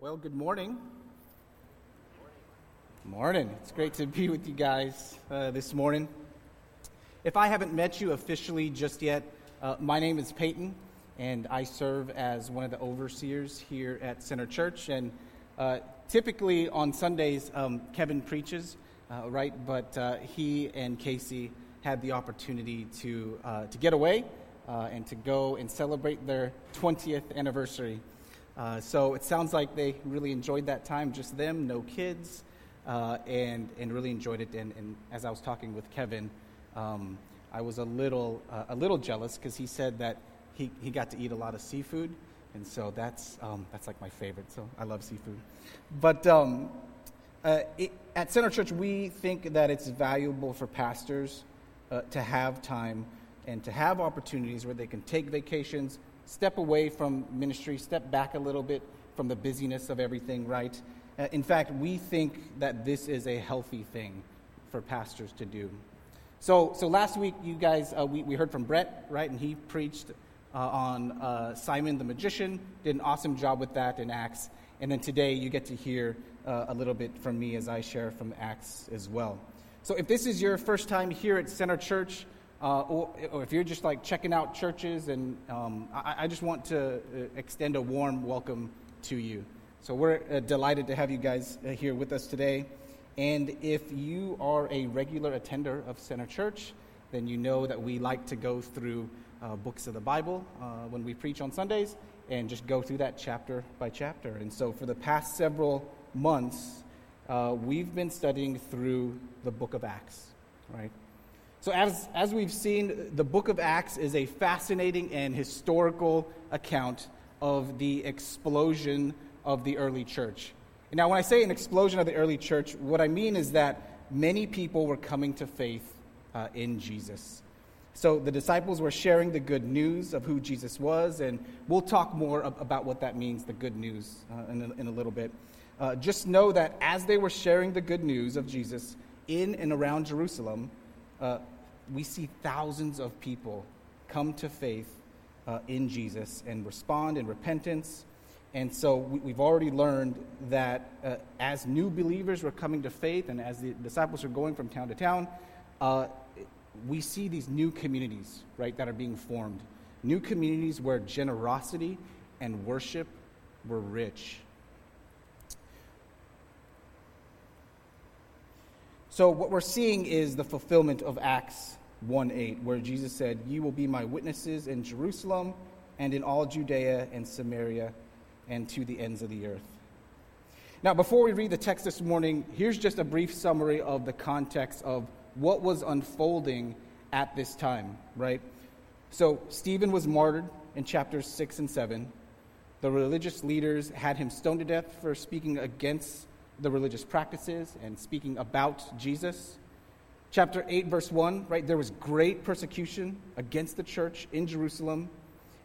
Well, good morning. Morning. It's great to be with you guys uh, this morning. If I haven't met you officially just yet, uh, my name is Peyton, and I serve as one of the overseers here at Center Church. And uh, typically on Sundays, um, Kevin preaches, uh, right? But uh, he and Casey had the opportunity to, uh, to get away and to go and celebrate their 20th anniversary. Uh, so it sounds like they really enjoyed that time, just them, no kids, uh, and, and really enjoyed it. And, and, as I was talking with Kevin, um, I was a little, uh, a little jealous because he said that he, he got to eat a lot of seafood. And so that's, um, that's like my favorite. So I love seafood. But um, uh, it, at Center Church, we think that it's valuable for pastors uh, to have time and to have opportunities where they can take vacations step away from ministry, step back a little bit from the busyness of everything, right? Uh, in fact, we think that this is a healthy thing for pastors to do. So, so last week, you guys, uh, we, we heard from Brett, right? And he preached uh, on uh, Simon the magician, did an awesome job with that in Acts. And then today, you get to hear uh, a little bit from me as I share from Acts as well. So, if this is your first time here at Center Church, uh, or, or, if you're just like checking out churches, and um, I, I, just want to uh, extend a warm welcome to you. So we're uh, delighted to have you guys uh, here with us today. And if you are a regular attender of Center Church, then you know that we like to go through uh, books of the Bible uh, when we preach on Sundays and just go through that chapter by chapter. And so for the past several months, we've been studying through the book of Acts, right? So, as, as we've seen, the book of Acts is a fascinating and historical account of the explosion of the early church. Now, when I say an explosion of the early church, what I mean is that many people were coming to faith uh, in Jesus. So, the disciples were sharing the good news of who Jesus was, and we'll talk more ab- about what that means, the good news, uh, in, a, in, a, little bit. Uh, just know that as they were sharing the good news of Jesus in and around Jerusalem, uh, we see thousands of people come to faith uh, in Jesus and respond in repentance. And so we, have already learned that uh, as new believers were coming to faith and as the disciples are going from town to town, uh, we see these new communities, right, that are being formed. New communities where generosity and worship were rich. So, what we're seeing is the fulfillment of Acts 1 8, where Jesus said, You will be my witnesses in Jerusalem and in all Judea and Samaria and to the ends of the earth. Now, before we read the text this morning, here's just a brief summary of the context of what was unfolding at this time, right? So, Stephen was martyred in chapters 6 and 7. The religious leaders had him stoned to death for speaking against the religious practices and speaking about Jesus. Chapter 8, verse 1, right? There was great persecution against the church in Jerusalem,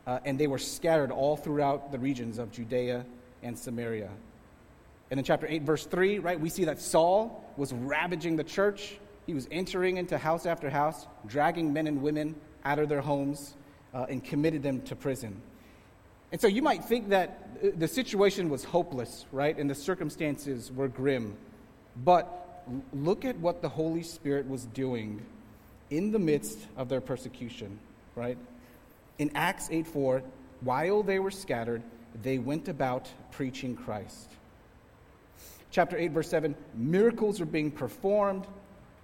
uh, and they were scattered all throughout the regions of Judea and Samaria. And in chapter 8, verse 3, right? We see that Saul was ravaging the church. He was entering into house after house, dragging men and women out of their homes, uh, and committed them to prison. And so you might think that uh, the situation was hopeless, right? And the circumstances were grim. But look at what the Holy Spirit was doing in the midst of their persecution, right? In Acts 8 4, while they were scattered, they went about preaching Christ. Chapter 8, verse 7 miracles were being performed,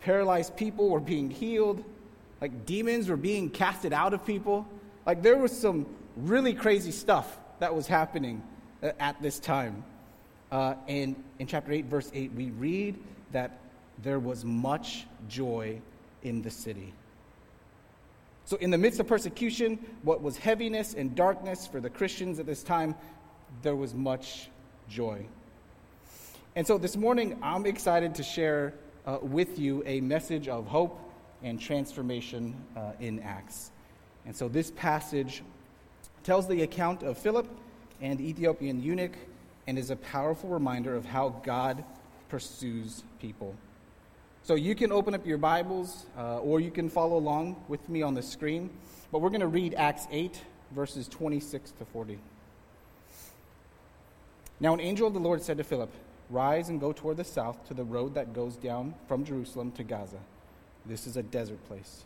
paralyzed people were being healed, like demons were being casted out of people. Like there was some really crazy stuff that was happening uh, at this time. Uh, and in chapter 8, verse 8, we read that there was much joy in the city. So, in the midst of persecution, what was heaviness and darkness for the Christians at this time, there was much joy. And so, this morning, I'm excited to share uh, with you a message of hope and transformation uh, in Acts. And so, this passage tells the account of Philip and Ethiopian eunuch and is a powerful reminder of how God pursues people. So you can open up your Bibles uh, or you can follow along with me on the screen. But we're going to read Acts 8, verses 26 to 40. Now, an angel of the Lord said to Philip, Rise and go toward the south to the road that goes down from Jerusalem to Gaza. This is a desert place.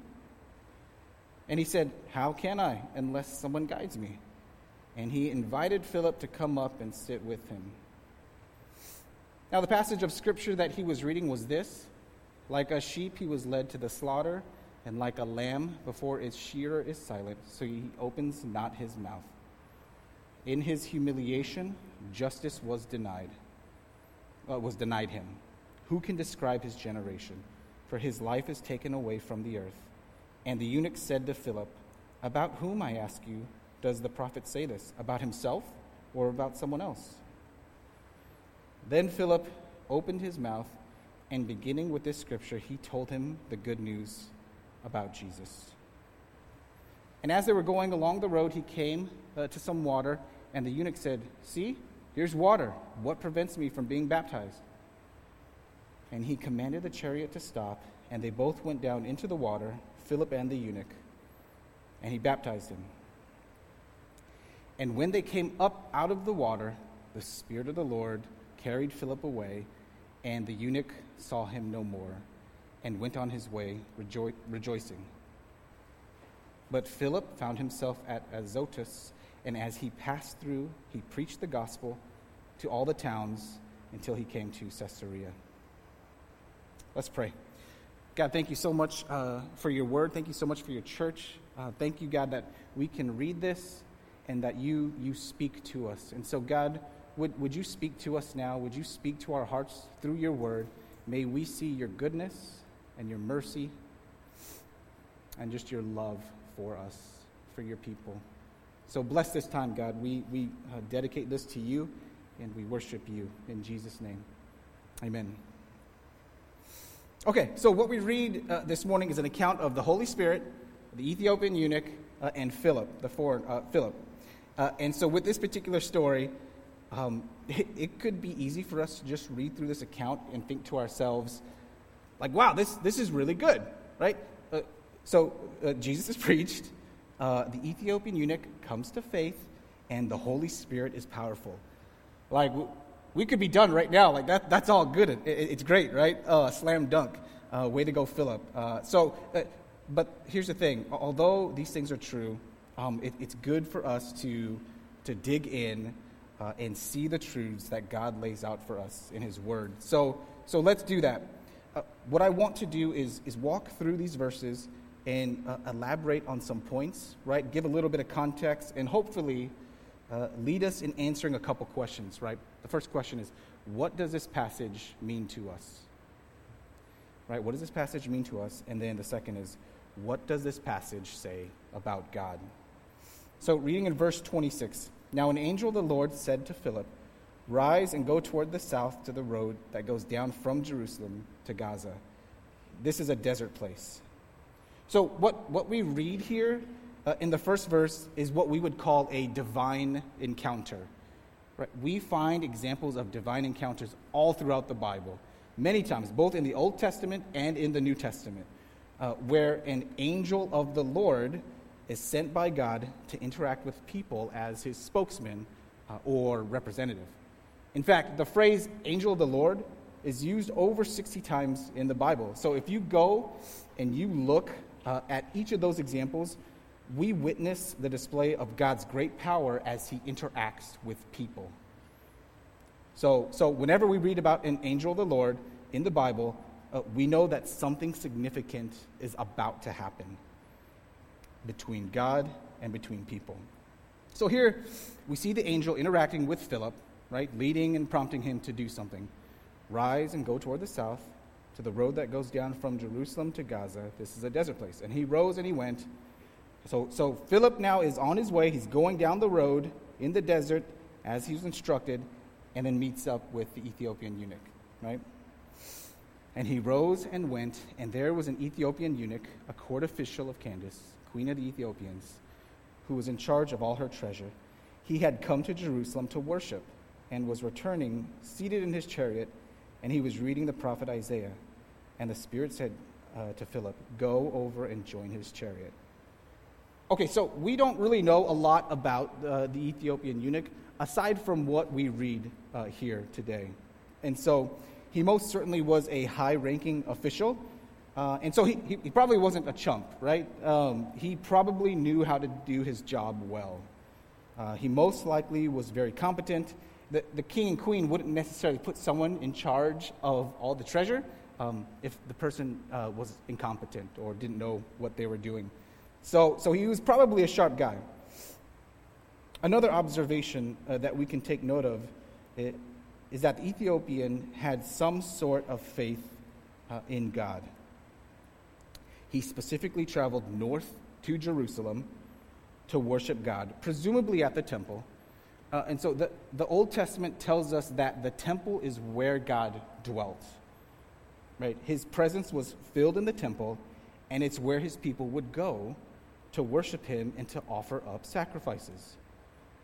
And he said, How can I, unless someone guides me? And he invited Philip to come up and sit with him. Now, the passage of scripture that he was reading was this Like a sheep, he was led to the slaughter, and like a lamb before its shearer is silent, so he opens not his mouth. In his humiliation, justice was denied, uh, was denied him. Who can describe his generation? For his life is taken away from the earth. And the eunuch said to Philip, About whom, I ask you, does the prophet say this? About himself or about someone else? Then Philip opened his mouth, and beginning with this scripture, he told him the good news about Jesus. And as they were going along the road, he came uh, to some water, and the eunuch said, See, here's water. What prevents me from being baptized? And he commanded the chariot to stop, and they both went down into the water, Philip and the eunuch, and he baptized him. And when they came up out of the water, the Spirit of the Lord carried Philip away, and the eunuch saw him no more, and went on his way rejo- rejoicing. But Philip found himself at Azotus, and as he passed through, he preached the gospel to all the towns until he came to Caesarea. Let's pray. God, thank you so much uh, for your word. Thank you so much for your church. Uh, thank you, God, that we can read this and that you, you speak to us. And so, God, would, would you speak to us now? Would you speak to our hearts through your word? May we see your goodness and your mercy and just your love for us, for your people. So bless this time, God. We, we uh, dedicate this to you and we worship you in Jesus' name. Amen. Okay, so what we read uh, this morning is an account of the Holy Spirit, the Ethiopian eunuch, uh, and Philip, the foreign uh, Philip. Uh, and so, with this particular story, um, it, it, could be easy for us to just read through this account and think to ourselves, like, "Wow, this this is really good," right? Uh, so uh, Jesus is preached. the Ethiopian eunuch comes to faith, and the Holy Spirit is powerful. Like we could be done right now. Like that, that's all good. It, it, it's great, right? Uh, slam dunk. Uh, way to go, Philip. Uh, so, uh, but here's the thing. Although these things are true, um, it, it's good for us to to dig in uh, and see the truths that God lays out for us in His Word. So, so let's do that. Uh, what I want to do is is walk through these verses and elaborate on some points. Right? Give a little bit of context, and hopefully lead us in answering a couple questions, right? The first question is what does this passage mean to us? Right? What does this passage mean to us? And then the second is what does this passage say about God? So, reading in verse 26 Now an angel of the Lord said to Philip, Rise and go toward the south to the road that goes down from Jerusalem to Gaza. This is a desert place. So, what, what we read here uh, in the first verse is what we would call a divine encounter. Right? We find examples of divine encounters all throughout the Bible, many times, both in the Old Testament and in the New Testament, uh, where an angel of the Lord is sent by God to interact with people as his spokesman uh, or representative. In fact, the phrase angel of the Lord is used over 60 times in the Bible. So if you go and you look uh, at each of those examples, we witness the display of God's great power as he interacts with people. So, so whenever we read about an angel of the Lord in the Bible, uh, we know that something significant is about to happen between God and between people. So here we see the angel interacting with Philip, right, leading and prompting him to do something. Rise and go toward the south to the road that goes down from Jerusalem to Gaza. This is a desert place. And he rose and he went. So, so Philip now is on his way. He's going down the road in the desert as he was instructed. and then meets up with the Ethiopian eunuch, right? And he rose and went, and there was an Ethiopian eunuch, a court official of Candace, queen of the Ethiopians, who was in charge of all her treasure. He had come to Jerusalem to worship and was returning, seated in his chariot, and he was reading the prophet Isaiah. And the Spirit said uh, to Philip, Go over and join his chariot. Okay, so we don't really know a lot about uh, the Ethiopian eunuch aside from what we read uh, here today. And so he most certainly was a high ranking official. Uh, and so he, he, he, probably wasn't a chump, right? Um, he probably knew how to do his job well. Uh, he most likely was very competent. The, the king and queen wouldn't necessarily put someone in charge of all the treasure um, if the person uh, was incompetent or didn't know what they were doing. So, so he was probably a sharp guy. Another observation uh, that we can take note of it, is that the Ethiopian had some sort of faith uh, in God. He specifically traveled north to Jerusalem to worship God, presumably at the temple. Uh, and so the, the Old Testament tells us that the temple is where God dwelt. Right? His presence was filled in the temple, and it's where his people would go to worship him and to offer up sacrifices.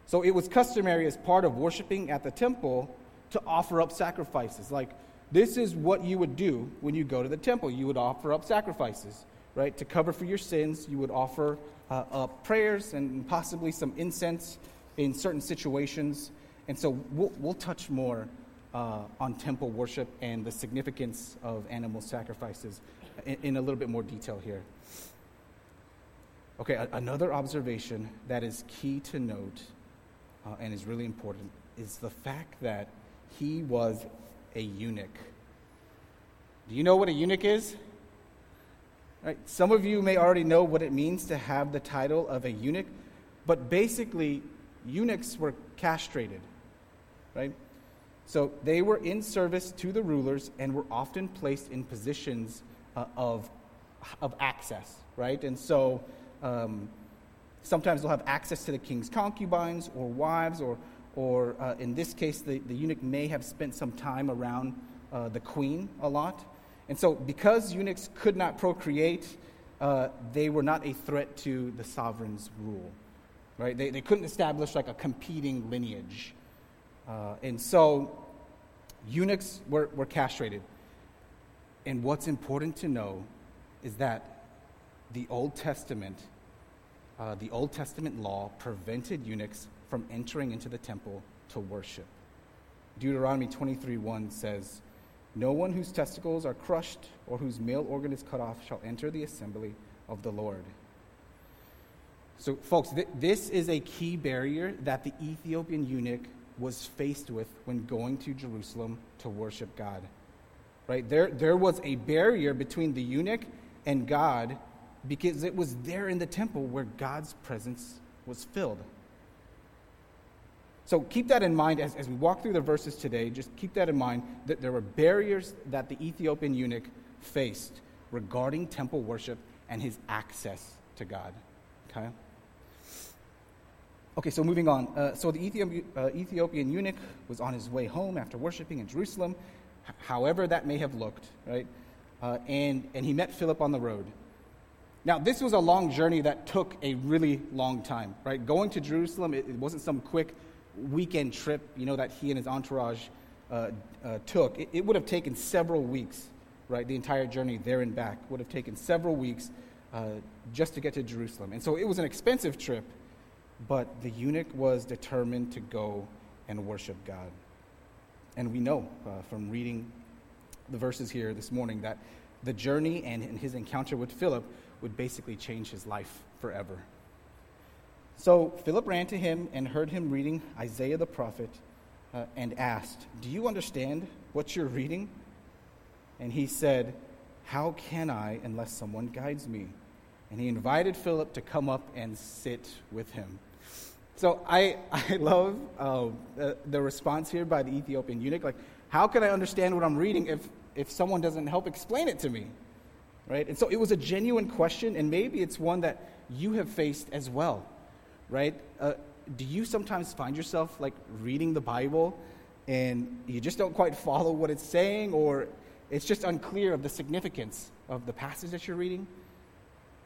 So it was customary as part of worshiping at the temple to offer up sacrifices. Like, this is what you would do when you go to the temple. You would offer up sacrifices, right? To cover for your sins, you would offer uh, up prayers and possibly some incense in certain situations. And so we'll, we'll touch more uh, on temple worship and the significance of animal sacrifices in, in a little bit more detail here. Okay, another observation that is key to note uh, and is really important is the fact that he was a eunuch. Do you know what a eunuch is? Right? Some of you may already know what it means to have the title of a eunuch, but basically, eunuchs were castrated, right? So they were in service to the rulers and were often placed in positions uh, of, of access, right? And so um, sometimes they'll have access to the king's concubines or wives, or, or uh, in this case, the, the eunuch may have spent some time around uh, the queen a lot. And so, because eunuchs could not procreate, uh, they were not a threat to the sovereign's rule. Right? They, they couldn't establish like a competing lineage. Uh, and so, eunuchs were, were castrated. And what's important to know is that the Old Testament uh, the Old Testament law prevented eunuchs from entering into the temple to worship. Deuteronomy 23:1 says, "No one whose testicles are crushed or whose male organ is cut off shall enter the assembly of the Lord." So, folks, th- this is a key barrier that the Ethiopian eunuch was faced with when going to Jerusalem to worship God. Right? There, there was a barrier between the eunuch and God because it was there in the temple where God's presence was filled. So keep that in mind as, as we walk through the verses today. Just keep that in mind that there were barriers that the Ethiopian eunuch faced regarding temple worship and his access to God. Okay? Okay, so moving on. Uh, so the Ethiopian, uh, Ethiopian eunuch was on his way home after worshiping in Jerusalem, however that may have looked, right? Uh, and, and he met Philip on the road. Now, this was a long journey that took a really long time, right? Going to Jerusalem, it, it wasn't some quick weekend trip, you know, that he and his entourage uh, uh, took. It, it, would have taken several weeks, right? The entire journey there and back would have taken several weeks uh, just to get to Jerusalem. And so it was an expensive trip, but the eunuch was determined to go and worship God. And we know uh, from reading the verses here this morning that the journey and, and his encounter with Philip would basically change his life forever. So Philip ran to him and heard him reading Isaiah the prophet uh, and asked, Do you understand what you're reading? And he said, How can I unless someone guides me? And he invited Philip to come up and sit with him. So I, I love uh, the, the response here by the Ethiopian eunuch. Like, how can I understand what I'm reading if, if someone doesn't help explain it to me? Right? And so it was a genuine question, and maybe it's one that you have faced as well, right? Uh, do you sometimes find yourself like reading the Bible and you just don't quite follow what it's saying, or it's just unclear of the significance of the passage that you're reading,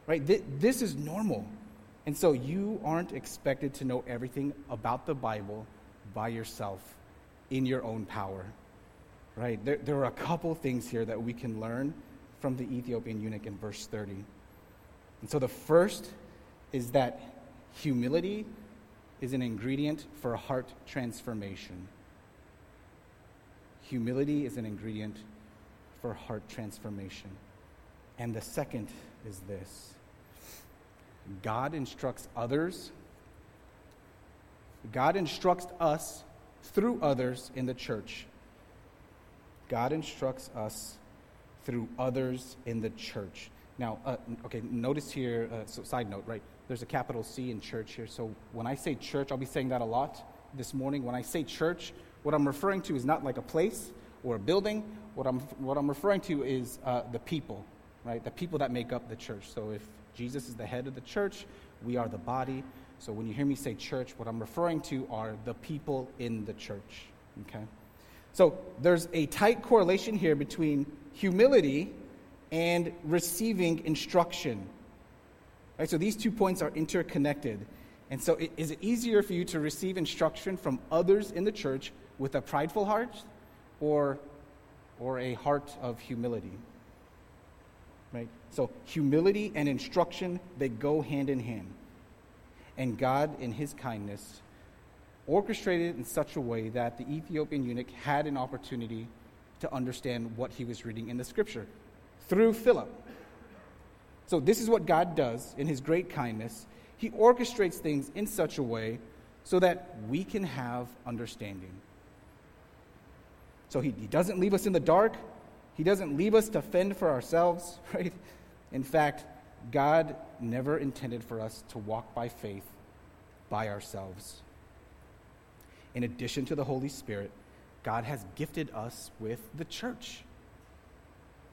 right? This is normal. And so you aren't expected to know everything about the Bible by yourself in your own power, right? There, there are a couple things here that we can learn from the Ethiopian eunuch in verse 30. And so the first is that humility is an ingredient for heart transformation. Humility is an ingredient for heart transformation. And the second is this God instructs others, God instructs us through others in the church. God instructs us through others in the church. Now, uh, okay, notice here, uh, so side note, right? There's a capital C in church here. So when I say church, I'll be saying that a lot this morning. When I say church, what I'm referring to is not like a place or a building. What I'm, what I'm referring to is uh, the people, right? The people that make up the church. So if Jesus is the head of the church, we are the body. So when you hear me say church, what I'm referring to are the people in the church, okay? So there's a tight correlation here between humility and receiving instruction. Right? So these two points are interconnected. And so, it, is it easier for you to receive instruction from others in the church with a prideful heart or, or a heart of humility? Right? So, humility and instruction, they go hand in hand. And God, in His kindness, orchestrated it in such a way that the Ethiopian eunuch had an opportunity to understand what he was reading in the scripture through Philip. So, this is what God does in his great kindness. He orchestrates things in such a way so that we can have understanding. So, he, he doesn't leave us in the dark, he doesn't leave us to fend for ourselves, right? In fact, God never intended for us to walk by faith by ourselves. In addition to the Holy Spirit, God has gifted us with the church.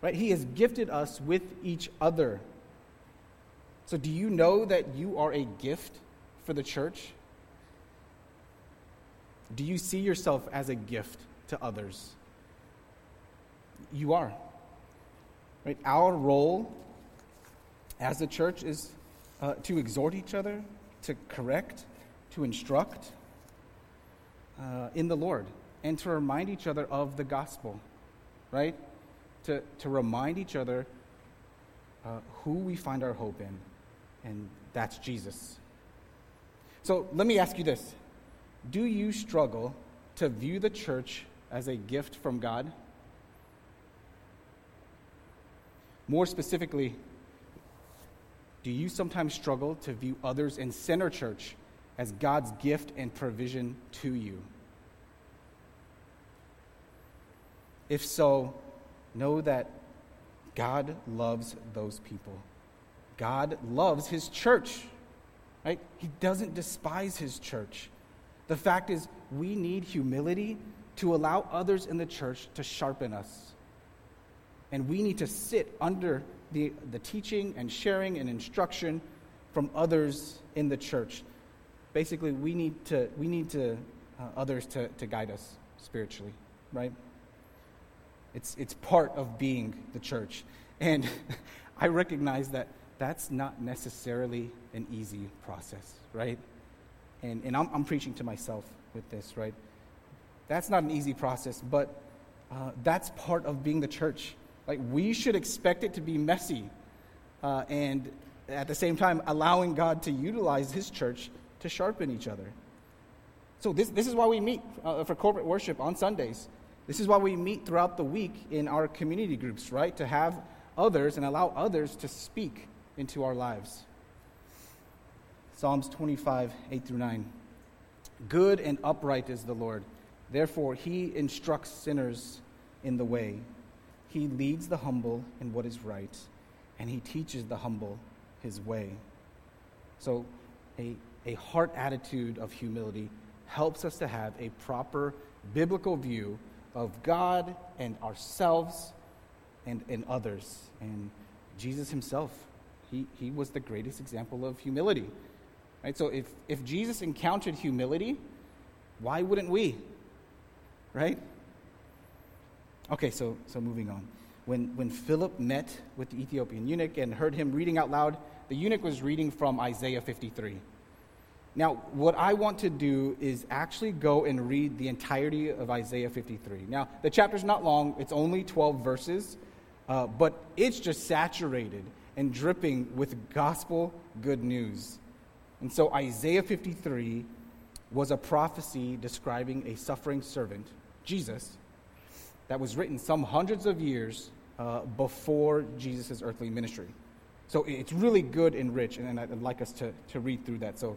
Right? He has gifted us with each other. So, do you know that you are a gift for the church? Do you see yourself as a gift to others? You are. Right? Our role as a church is uh, to exhort each other, to correct, to instruct uh, in the Lord and to remind each other of the gospel, right? To, to remind each other uh, who we find our hope in, and that's Jesus. So let me ask you this Do you struggle to view the church as a gift from God? More specifically, do you sometimes struggle to view others in Center Church as God's gift and provision to you? If so, know that God loves those people. God loves his church. Right? He doesn't despise his church. The fact is, we need humility to allow others in the church to sharpen us. And we need to sit under the, the teaching and sharing and instruction from others in the church. Basically, we need to, we need to, uh, others to, to guide us spiritually, right? It's, it's part of being the church. And I recognize that that's not necessarily an easy process, right? And, and I'm, I'm preaching to myself with this, right? That's not an easy process, but uh, that's part of being the church. Like, we should expect it to be messy. Uh, and at the same time, allowing God to utilize His church to sharpen each other. So, this, this is why we meet uh, for corporate worship on Sundays. This is why we meet throughout the week in our community groups, right? To have others and allow others to speak into our lives. Psalms 25, 8 through 9. Good and upright is the Lord. Therefore, he instructs sinners in the way. He leads the humble in what is right, and he teaches the humble his way. So, a, a heart attitude of humility helps us to have a proper biblical view of God and ourselves and, and others. And Jesus himself, he, he was the greatest example of humility. Right? So if, if Jesus encountered humility, why wouldn't we? right? Okay, so, so moving on. When, when Philip met with the Ethiopian eunuch and heard him reading out loud, the eunuch was reading from Isaiah 53. Now, what I want to do is actually go and read the entirety of Isaiah 53. Now, the chapter's not long, it's only 12 verses, uh, but it's just saturated and dripping with gospel good news. And so, Isaiah 53 was a prophecy describing a suffering servant, Jesus, that was written some hundreds of years uh, before Jesus' earthly ministry. So it's really good and rich, and I'd like us to, to read through that. So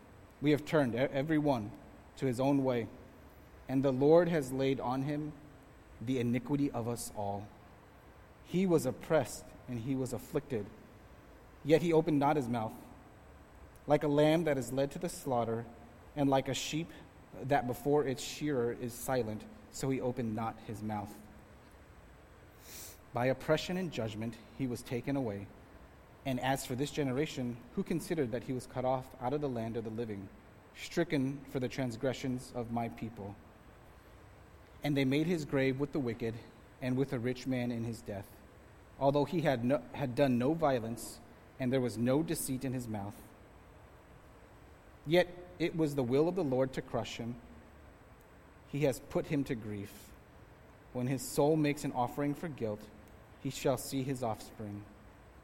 We have turned every one to his own way, and the Lord has laid on him the iniquity of us all. He was oppressed and he was afflicted, yet he opened not his mouth. Like a lamb that is led to the slaughter, and like a sheep that before its shearer is silent, so he opened not his mouth. By oppression and judgment he was taken away. And as for this generation, who considered that he was cut off out of the land of the living, stricken for the transgressions of my people? And they made his grave with the wicked and with a rich man in his death, although he had, no, had done no violence, and there was no deceit in his mouth. Yet it was the will of the Lord to crush him. He has put him to grief. When his soul makes an offering for guilt, he shall see his offspring.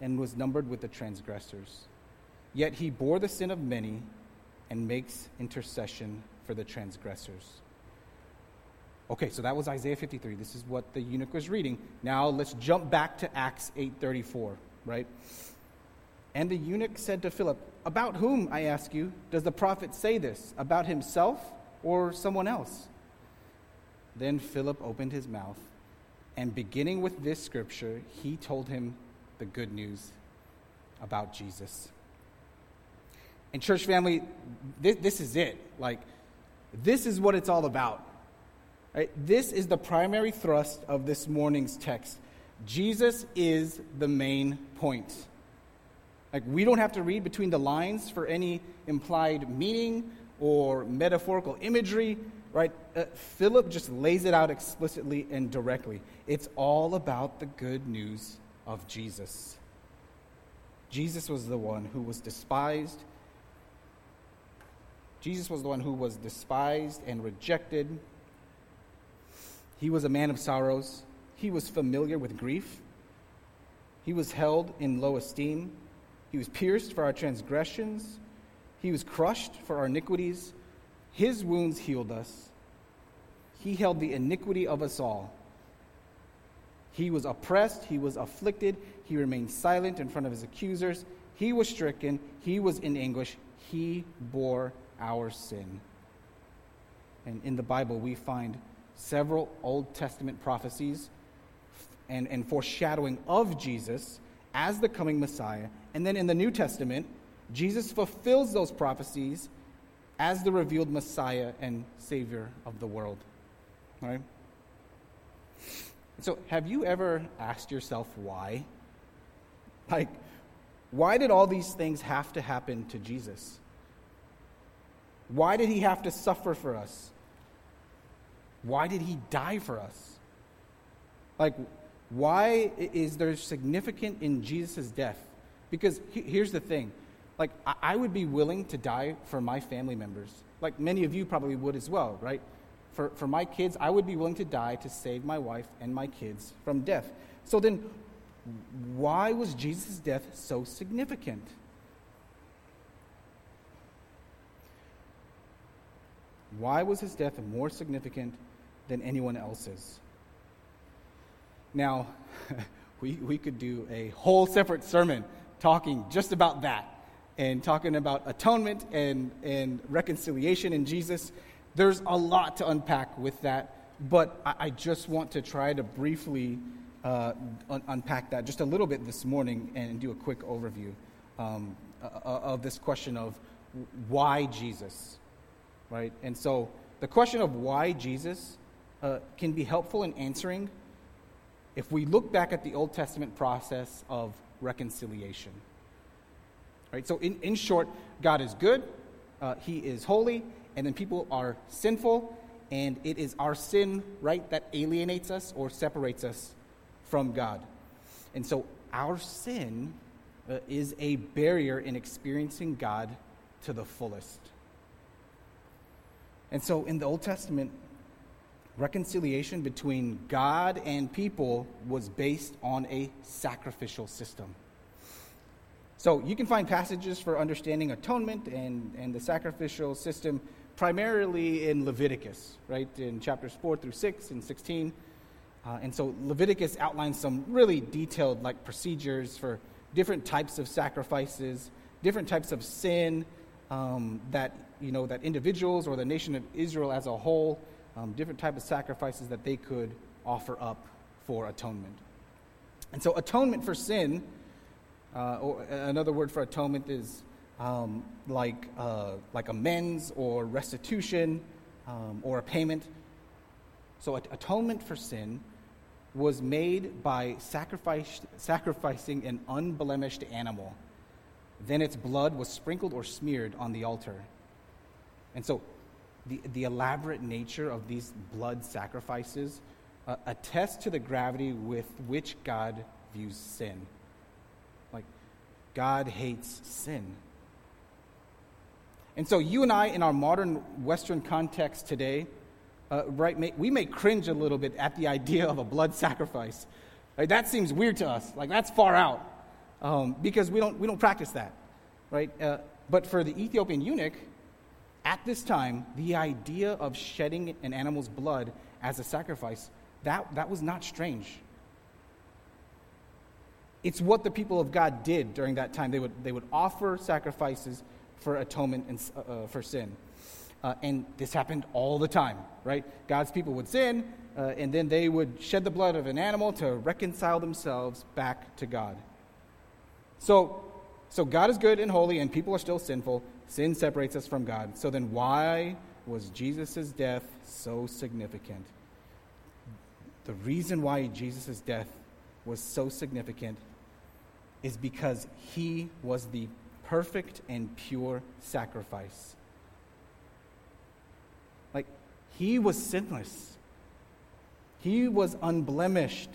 and was numbered with the transgressors. Yet he bore the sin of many and makes intercession for the transgressors. Okay, so that was Isaiah 53. This is what the eunuch was reading. Now let's jump back to Acts 8:34, right? And the eunuch said to Philip, "About whom, I ask you, does the prophet say this? About himself or someone else?" Then Philip opened his mouth, and beginning with this scripture, he told him the good news about Jesus. And church family, this, this is it. Like, this is what it's all about. Right? This is the primary thrust of this morning's text. Jesus is the main point. Like, we don't have to read between the lines for any implied meaning or metaphorical imagery, right? Uh, Philip just lays it out explicitly and directly. It's all about the good news of Jesus. Jesus was the one who was despised. Jesus was the one who was despised and rejected he was a man of sorrows. He was familiar with grief. He was held in low esteem. He was pierced for our transgressions. He was crushed for our iniquities. His wounds healed us. He held the iniquity of us all. He was oppressed. He was afflicted. He remained silent in front of his accusers. He was stricken. He was in anguish. He bore our sin. And in the Bible, we find several Old Testament prophecies and, and foreshadowing of Jesus as the coming Messiah. And then in the New Testament, Jesus fulfills those prophecies as the revealed Messiah and Savior of the world. Right? So, have you ever asked yourself why? Like, why did all these things have to happen to Jesus? Why did he have to suffer for us? Why did he die for us? Like, why is there significant in Jesus' death? Because here's the thing like, I would be willing to die for my family members. Like many of you probably would as well, right? For, for my kids, I would be willing to die to save my wife and my kids from death. So then, why was Jesus' death so significant? Why was his death more significant than anyone else's? Now, we, we could do a whole separate sermon talking just about that and talking about atonement and, and reconciliation in Jesus. There's a lot to unpack with that, but I, I just want to try to briefly uh, un- unpack that just a little bit this morning and do a quick overview um, uh, of this question of why Jesus, right? And so the question of why Jesus uh, can be helpful in answering if we look back at the Old Testament process of reconciliation. Right? So, in, in short, God is good, uh, He is holy, and then people are sinful, and it is our sin, right, that alienates us or separates us from God. And so, our sin uh, is a barrier in experiencing God to the fullest. And so, in the Old Testament, reconciliation between God and people was based on a sacrificial system. So you can find passages for understanding atonement and, and the sacrificial system primarily in Leviticus, right, in chapters 4 through 6 and 16. Uh, and so Leviticus outlines some really detailed like procedures for different types of sacrifices, different types of sin um, that you know that individuals or the nation of Israel as a whole, um, different type of sacrifices that they could offer up for atonement. And so atonement for sin uh, or another word for atonement is um, like, uh, like amends or restitution um, or a payment. So, atonement for sin was made by sacrificing an unblemished animal. Then its blood was sprinkled or smeared on the altar. And so, the, the elaborate nature of these blood sacrifices uh, attest to the gravity with which God views sin. Like, God hates sin. And so, you and I, in our modern Western context today, uh, right, may, we may cringe a little bit at the idea of a blood sacrifice. Right? That seems weird to us. Like, that's far out um, because we don't, we don't practice that. Right? Uh, but for the Ethiopian eunuch, at this time, the idea of shedding an animal's blood as a sacrifice, that, that was not strange. It's what the people of God did during that time. They would, they would offer sacrifices for atonement and, uh, uh, for sin. Uh, and this happened all the time, right? God's people would sin, uh, and then they would shed the blood of an animal to reconcile themselves back to God. So, so God is good and holy, and people are still sinful. Sin separates us from God. So then, why was Jesus' death so significant? The reason why Jesus' death was so significant is because he was the perfect and pure sacrifice. Like, he was sinless, he was unblemished.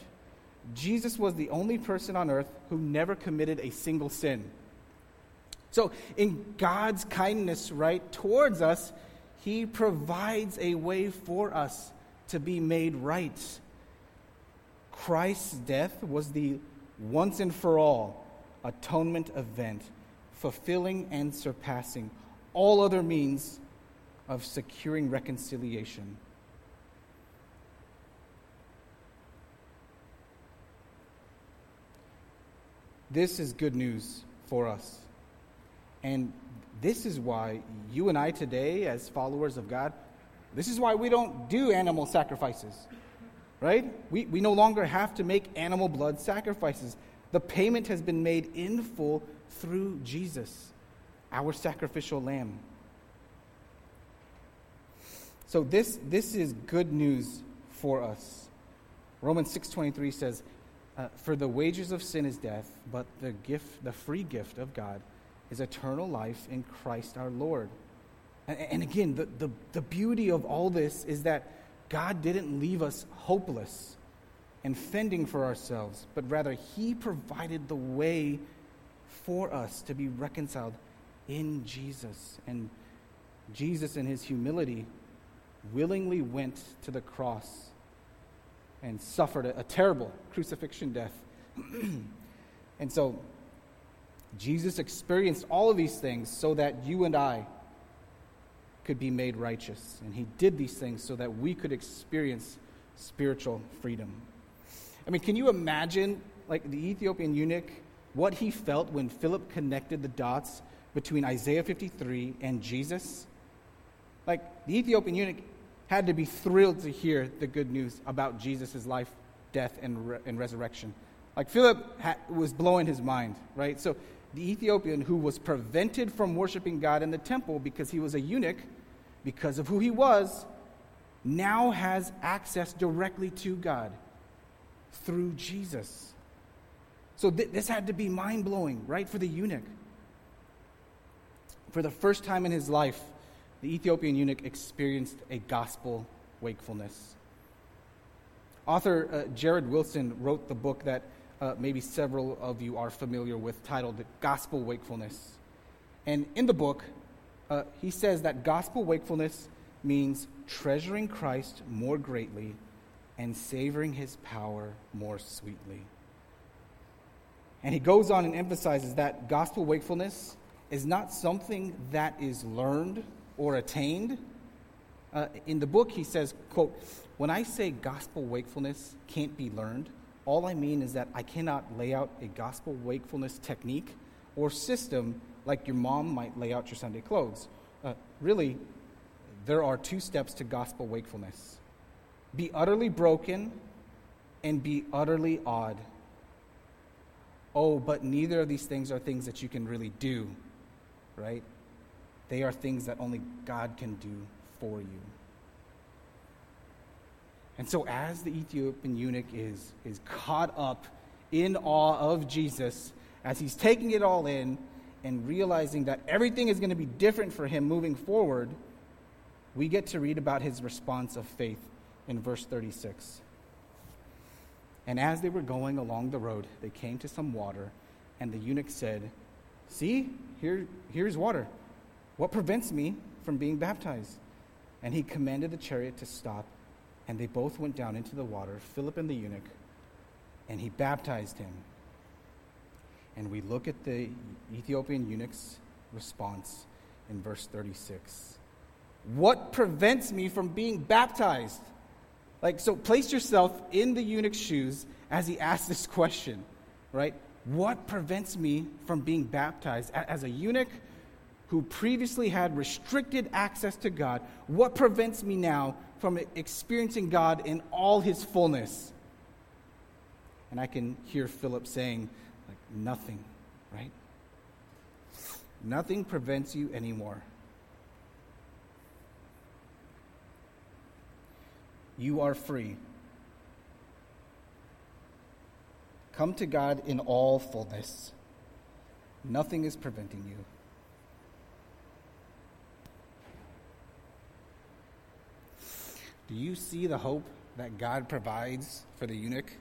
Jesus was the only person on earth who never committed a single sin. So, in God's kindness, right, towards us, He provides a way for us to be made right. Christ's death was the once and for all atonement event, fulfilling and surpassing all other means of securing reconciliation. This is good news for us. And this is why you and I today, as followers of God, this is why we don't do animal sacrifices right? We, we no longer have to make animal blood sacrifices. The payment has been made in full through Jesus, our sacrificial lamb. So, this, this is good news for us, Romans 6:23 says, uh, "For the wages of sin is death, but the gift, the free gift of God, is eternal life in Christ our Lord." And, and again, the, the, the beauty of all this is that God didn't leave us hopeless and fending for ourselves, but rather He provided the way for us to be reconciled in Jesus. And Jesus, in His humility, willingly went to the cross and suffered a, a terrible crucifixion death. and so, Jesus experienced all of these things so that you and I could be made righteous. And he did these things so that we could experience spiritual freedom. I mean, can you imagine, like the Ethiopian eunuch, what he felt when Philip connected the dots between Isaiah 53 and Jesus? Like, the Ethiopian eunuch had to be thrilled to hear the good news about Jesus' life, death, and, re- and resurrection. Like, Philip ha- was blowing his mind, right? So, the Ethiopian who was prevented from worshiping God in the temple because he was a eunuch, because of who he was, now has access directly to God through Jesus. So th- this had to be mind blowing, right, for the eunuch. For the first time in his life, the Ethiopian eunuch experienced a gospel wakefulness. Author uh, Jared Wilson wrote the book that uh, maybe several of you are familiar with titled Gospel Wakefulness. And in the book, uh, he says that gospel wakefulness means treasuring Christ more greatly and savoring his power more sweetly. And he goes on and emphasizes that gospel wakefulness is not something that is learned or attained. Uh, in the book, he says, quote, when I say gospel wakefulness can't be learned, all I mean is that I cannot lay out a gospel wakefulness technique or system like your mom might lay out your Sunday clothes. Uh, really, there are two steps to gospel wakefulness be utterly broken and be utterly awed. Oh, but neither of these things are things that you can really do, right? They are things that only God can do for you. And so, as the Ethiopian eunuch is, is caught up in awe of Jesus, as he's taking it all in and realizing that everything is going to be different for him moving forward, we get to read about his response of faith in verse 36. And as they were going along the road, they came to some water, and the eunuch said, See, here, here's water. What prevents me from being baptized? And he commanded the chariot to stop, and they both went down into the water, Philip and the eunuch, and he baptized him. And we look at the Ethiopian eunuch's response in verse 36. What prevents me from being baptized? Like, so place yourself in the eunuch's shoes as he asks this question, right? What prevents me from being baptized? As a eunuch who previously had restricted access to God, what prevents me now from experiencing God in all his fullness? And I can hear Philip saying, like, nothing, right? Nothing prevents you anymore. You are free. Come to God in all fullness. Nothing is preventing you. Do you see the hope that God provides for the eunuch?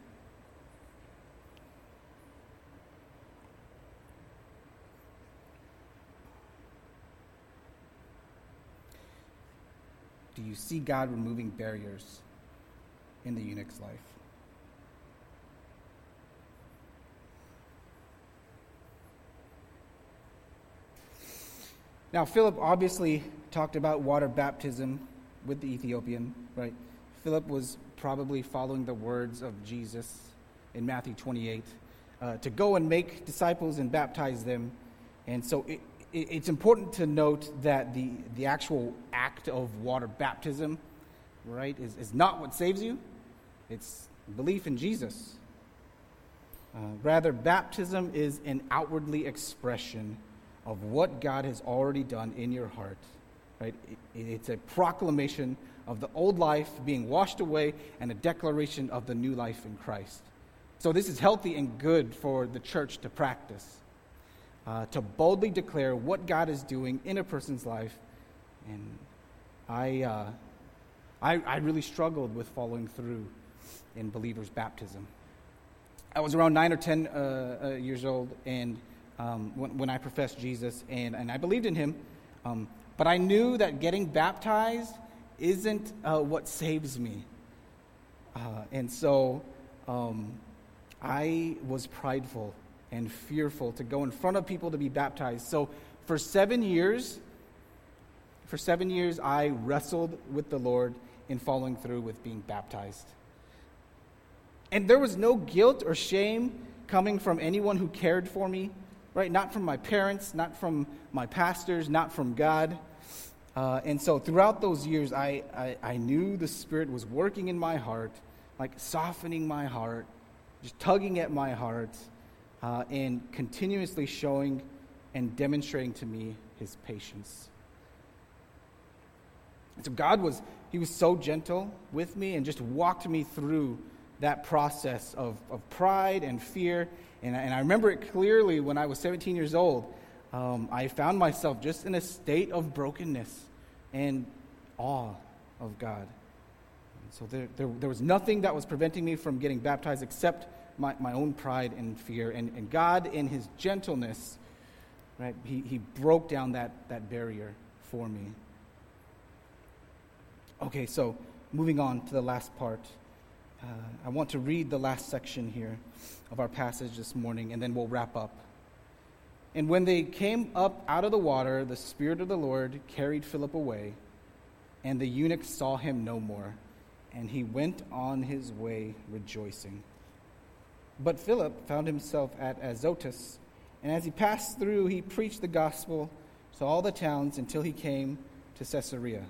Do you see God removing barriers in the eunuch's life? Now, Philip obviously talked about water baptism with the Ethiopian, right? Philip was probably following the words of Jesus in Matthew 28 uh, to go and make disciples and baptize them. And so it, it, it's important to note that the, the actual act of water baptism, right, is, is not what saves you, it's belief in Jesus. Uh, rather, baptism is an outwardly expression of what God has already done in your heart Right? It, it's a proclamation of the old life being washed away and a declaration of the new life in Christ. So, this is healthy and good for the church to practice, uh, to boldly declare what God is doing in a person's life. And I, uh, I, I really struggled with following through in believers' baptism. I was around nine or ten uh, uh, years old, and um, when, when, I professed Jesus, and, and I believed in Him, um, but I knew that getting baptized isn't uh, what saves me. Uh, and so um, I was prideful and fearful to go in front of people to be baptized. So for seven years, for seven years, I wrestled with the Lord in following through with being baptized. And there was no guilt or shame coming from anyone who cared for me, right? Not from my parents, not from my pastors, not from God. Uh, and so throughout those years, I, I, I, knew the Spirit was working in my heart, like softening my heart, just tugging at my heart, uh, and continuously showing and demonstrating to me his patience. And so God was, he was so gentle with me and just walked me through that process of, of pride and fear. And, and I remember it clearly when I was 17 years old um, I found myself just in a state of brokenness and awe of God. So there, there, there, was nothing that was preventing me from getting baptized except my, my own pride and fear. And, and God, in his gentleness, right, he, he broke down that, that barrier for me. Okay, so moving on to the last part. Uh, I want to read the last section here of our passage this morning, and then we'll wrap up. And when they came up out of the water, the Spirit of the Lord carried Philip away, and the eunuch saw him no more, and he went on his way rejoicing. But Philip found himself at Azotus, and as he passed through, he preached the gospel to all the towns until he came to Caesarea.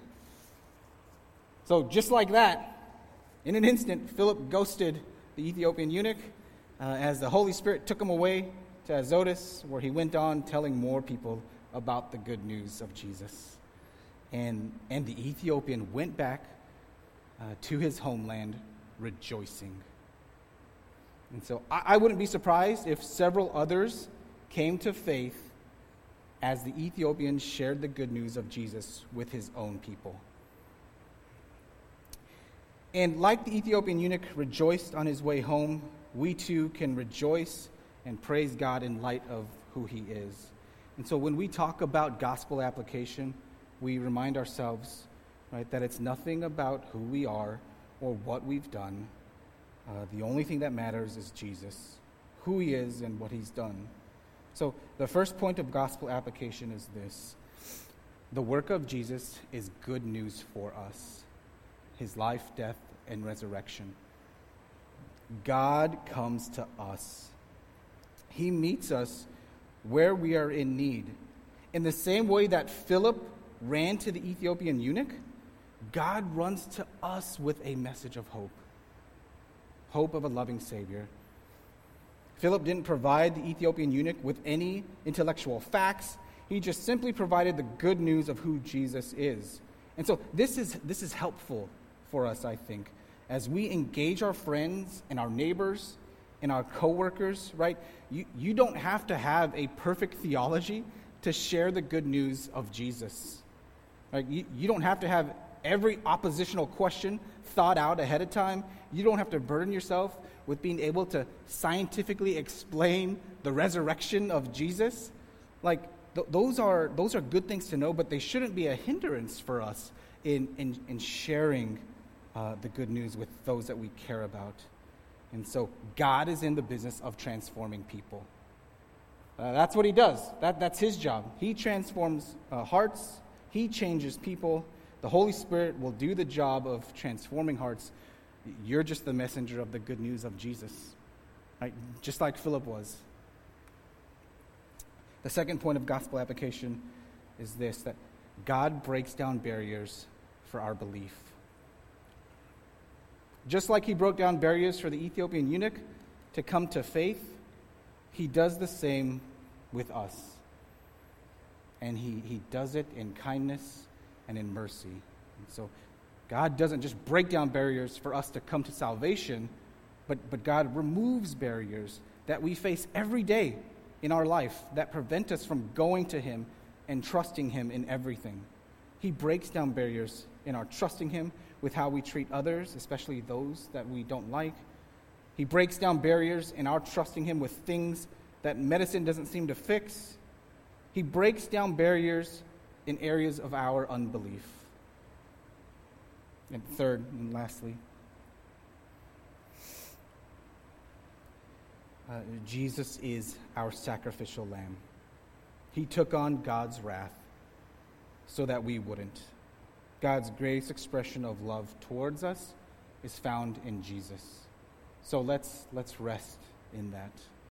So, just like that, in an instant, Philip ghosted the Ethiopian eunuch uh, as the Holy Spirit took him away to Azotus, where he went on telling more people about the good news of Jesus. And, and the Ethiopian went back uh, to his homeland rejoicing. And so I, I wouldn't be surprised if several others came to faith as the Ethiopian shared the good news of Jesus with his own people. And like the Ethiopian eunuch rejoiced on his way home, we too can rejoice and praise God in light of who He is. And so when we talk about gospel application, we remind ourselves, right, that it's nothing about who we are or what we've done. Uh, the only thing that matters is Jesus, who He is, and what He's done. So the first point of gospel application is this the work of Jesus is good news for us his life, death, and resurrection. God comes to us he meets us where we are in need. In the same way that Philip ran to the Ethiopian eunuch, God runs to us with a message of hope hope of a loving Savior. Philip didn't provide the Ethiopian eunuch with any intellectual facts. He just simply provided the good news of who Jesus is. And so this is, this is helpful for us, I think, as we engage our friends and our neighbors and our coworkers, right? You, you don't have to have a perfect theology to share the good news of Jesus. Right? You, you don't have to have every oppositional question thought out ahead of time. You don't have to burden yourself with being able to scientifically explain the resurrection of Jesus. Like, th- those, are, those are good things to know, but they shouldn't be a hindrance for us in, in, in sharing uh, the good news with those that we care about. And so God is in the business of transforming people. Uh, that's what he does. That, that's his job. He transforms uh, hearts, he changes people. The Holy Spirit will do the job of transforming hearts. You're just the messenger of the good news of Jesus, right? just like Philip was. The second point of gospel application is this that God breaks down barriers for our belief. Just like he broke down barriers for the Ethiopian eunuch to come to faith, he does the same with us. And he, he does it in kindness and in mercy. And so God doesn't just break down barriers for us to come to salvation, but, but God removes barriers that we face every day in our life that prevent us from going to Him and trusting Him in everything. He breaks down barriers in our trusting Him with how we treat others, especially those that we don't like. He breaks down barriers in our trusting Him with things that medicine doesn't seem to fix. He breaks down barriers in areas of our unbelief. And third and lastly, uh, Jesus is our sacrificial lamb. He took on God's wrath so that we wouldn't. God's greatest expression of love towards us is found in Jesus. So let's, let's rest in that.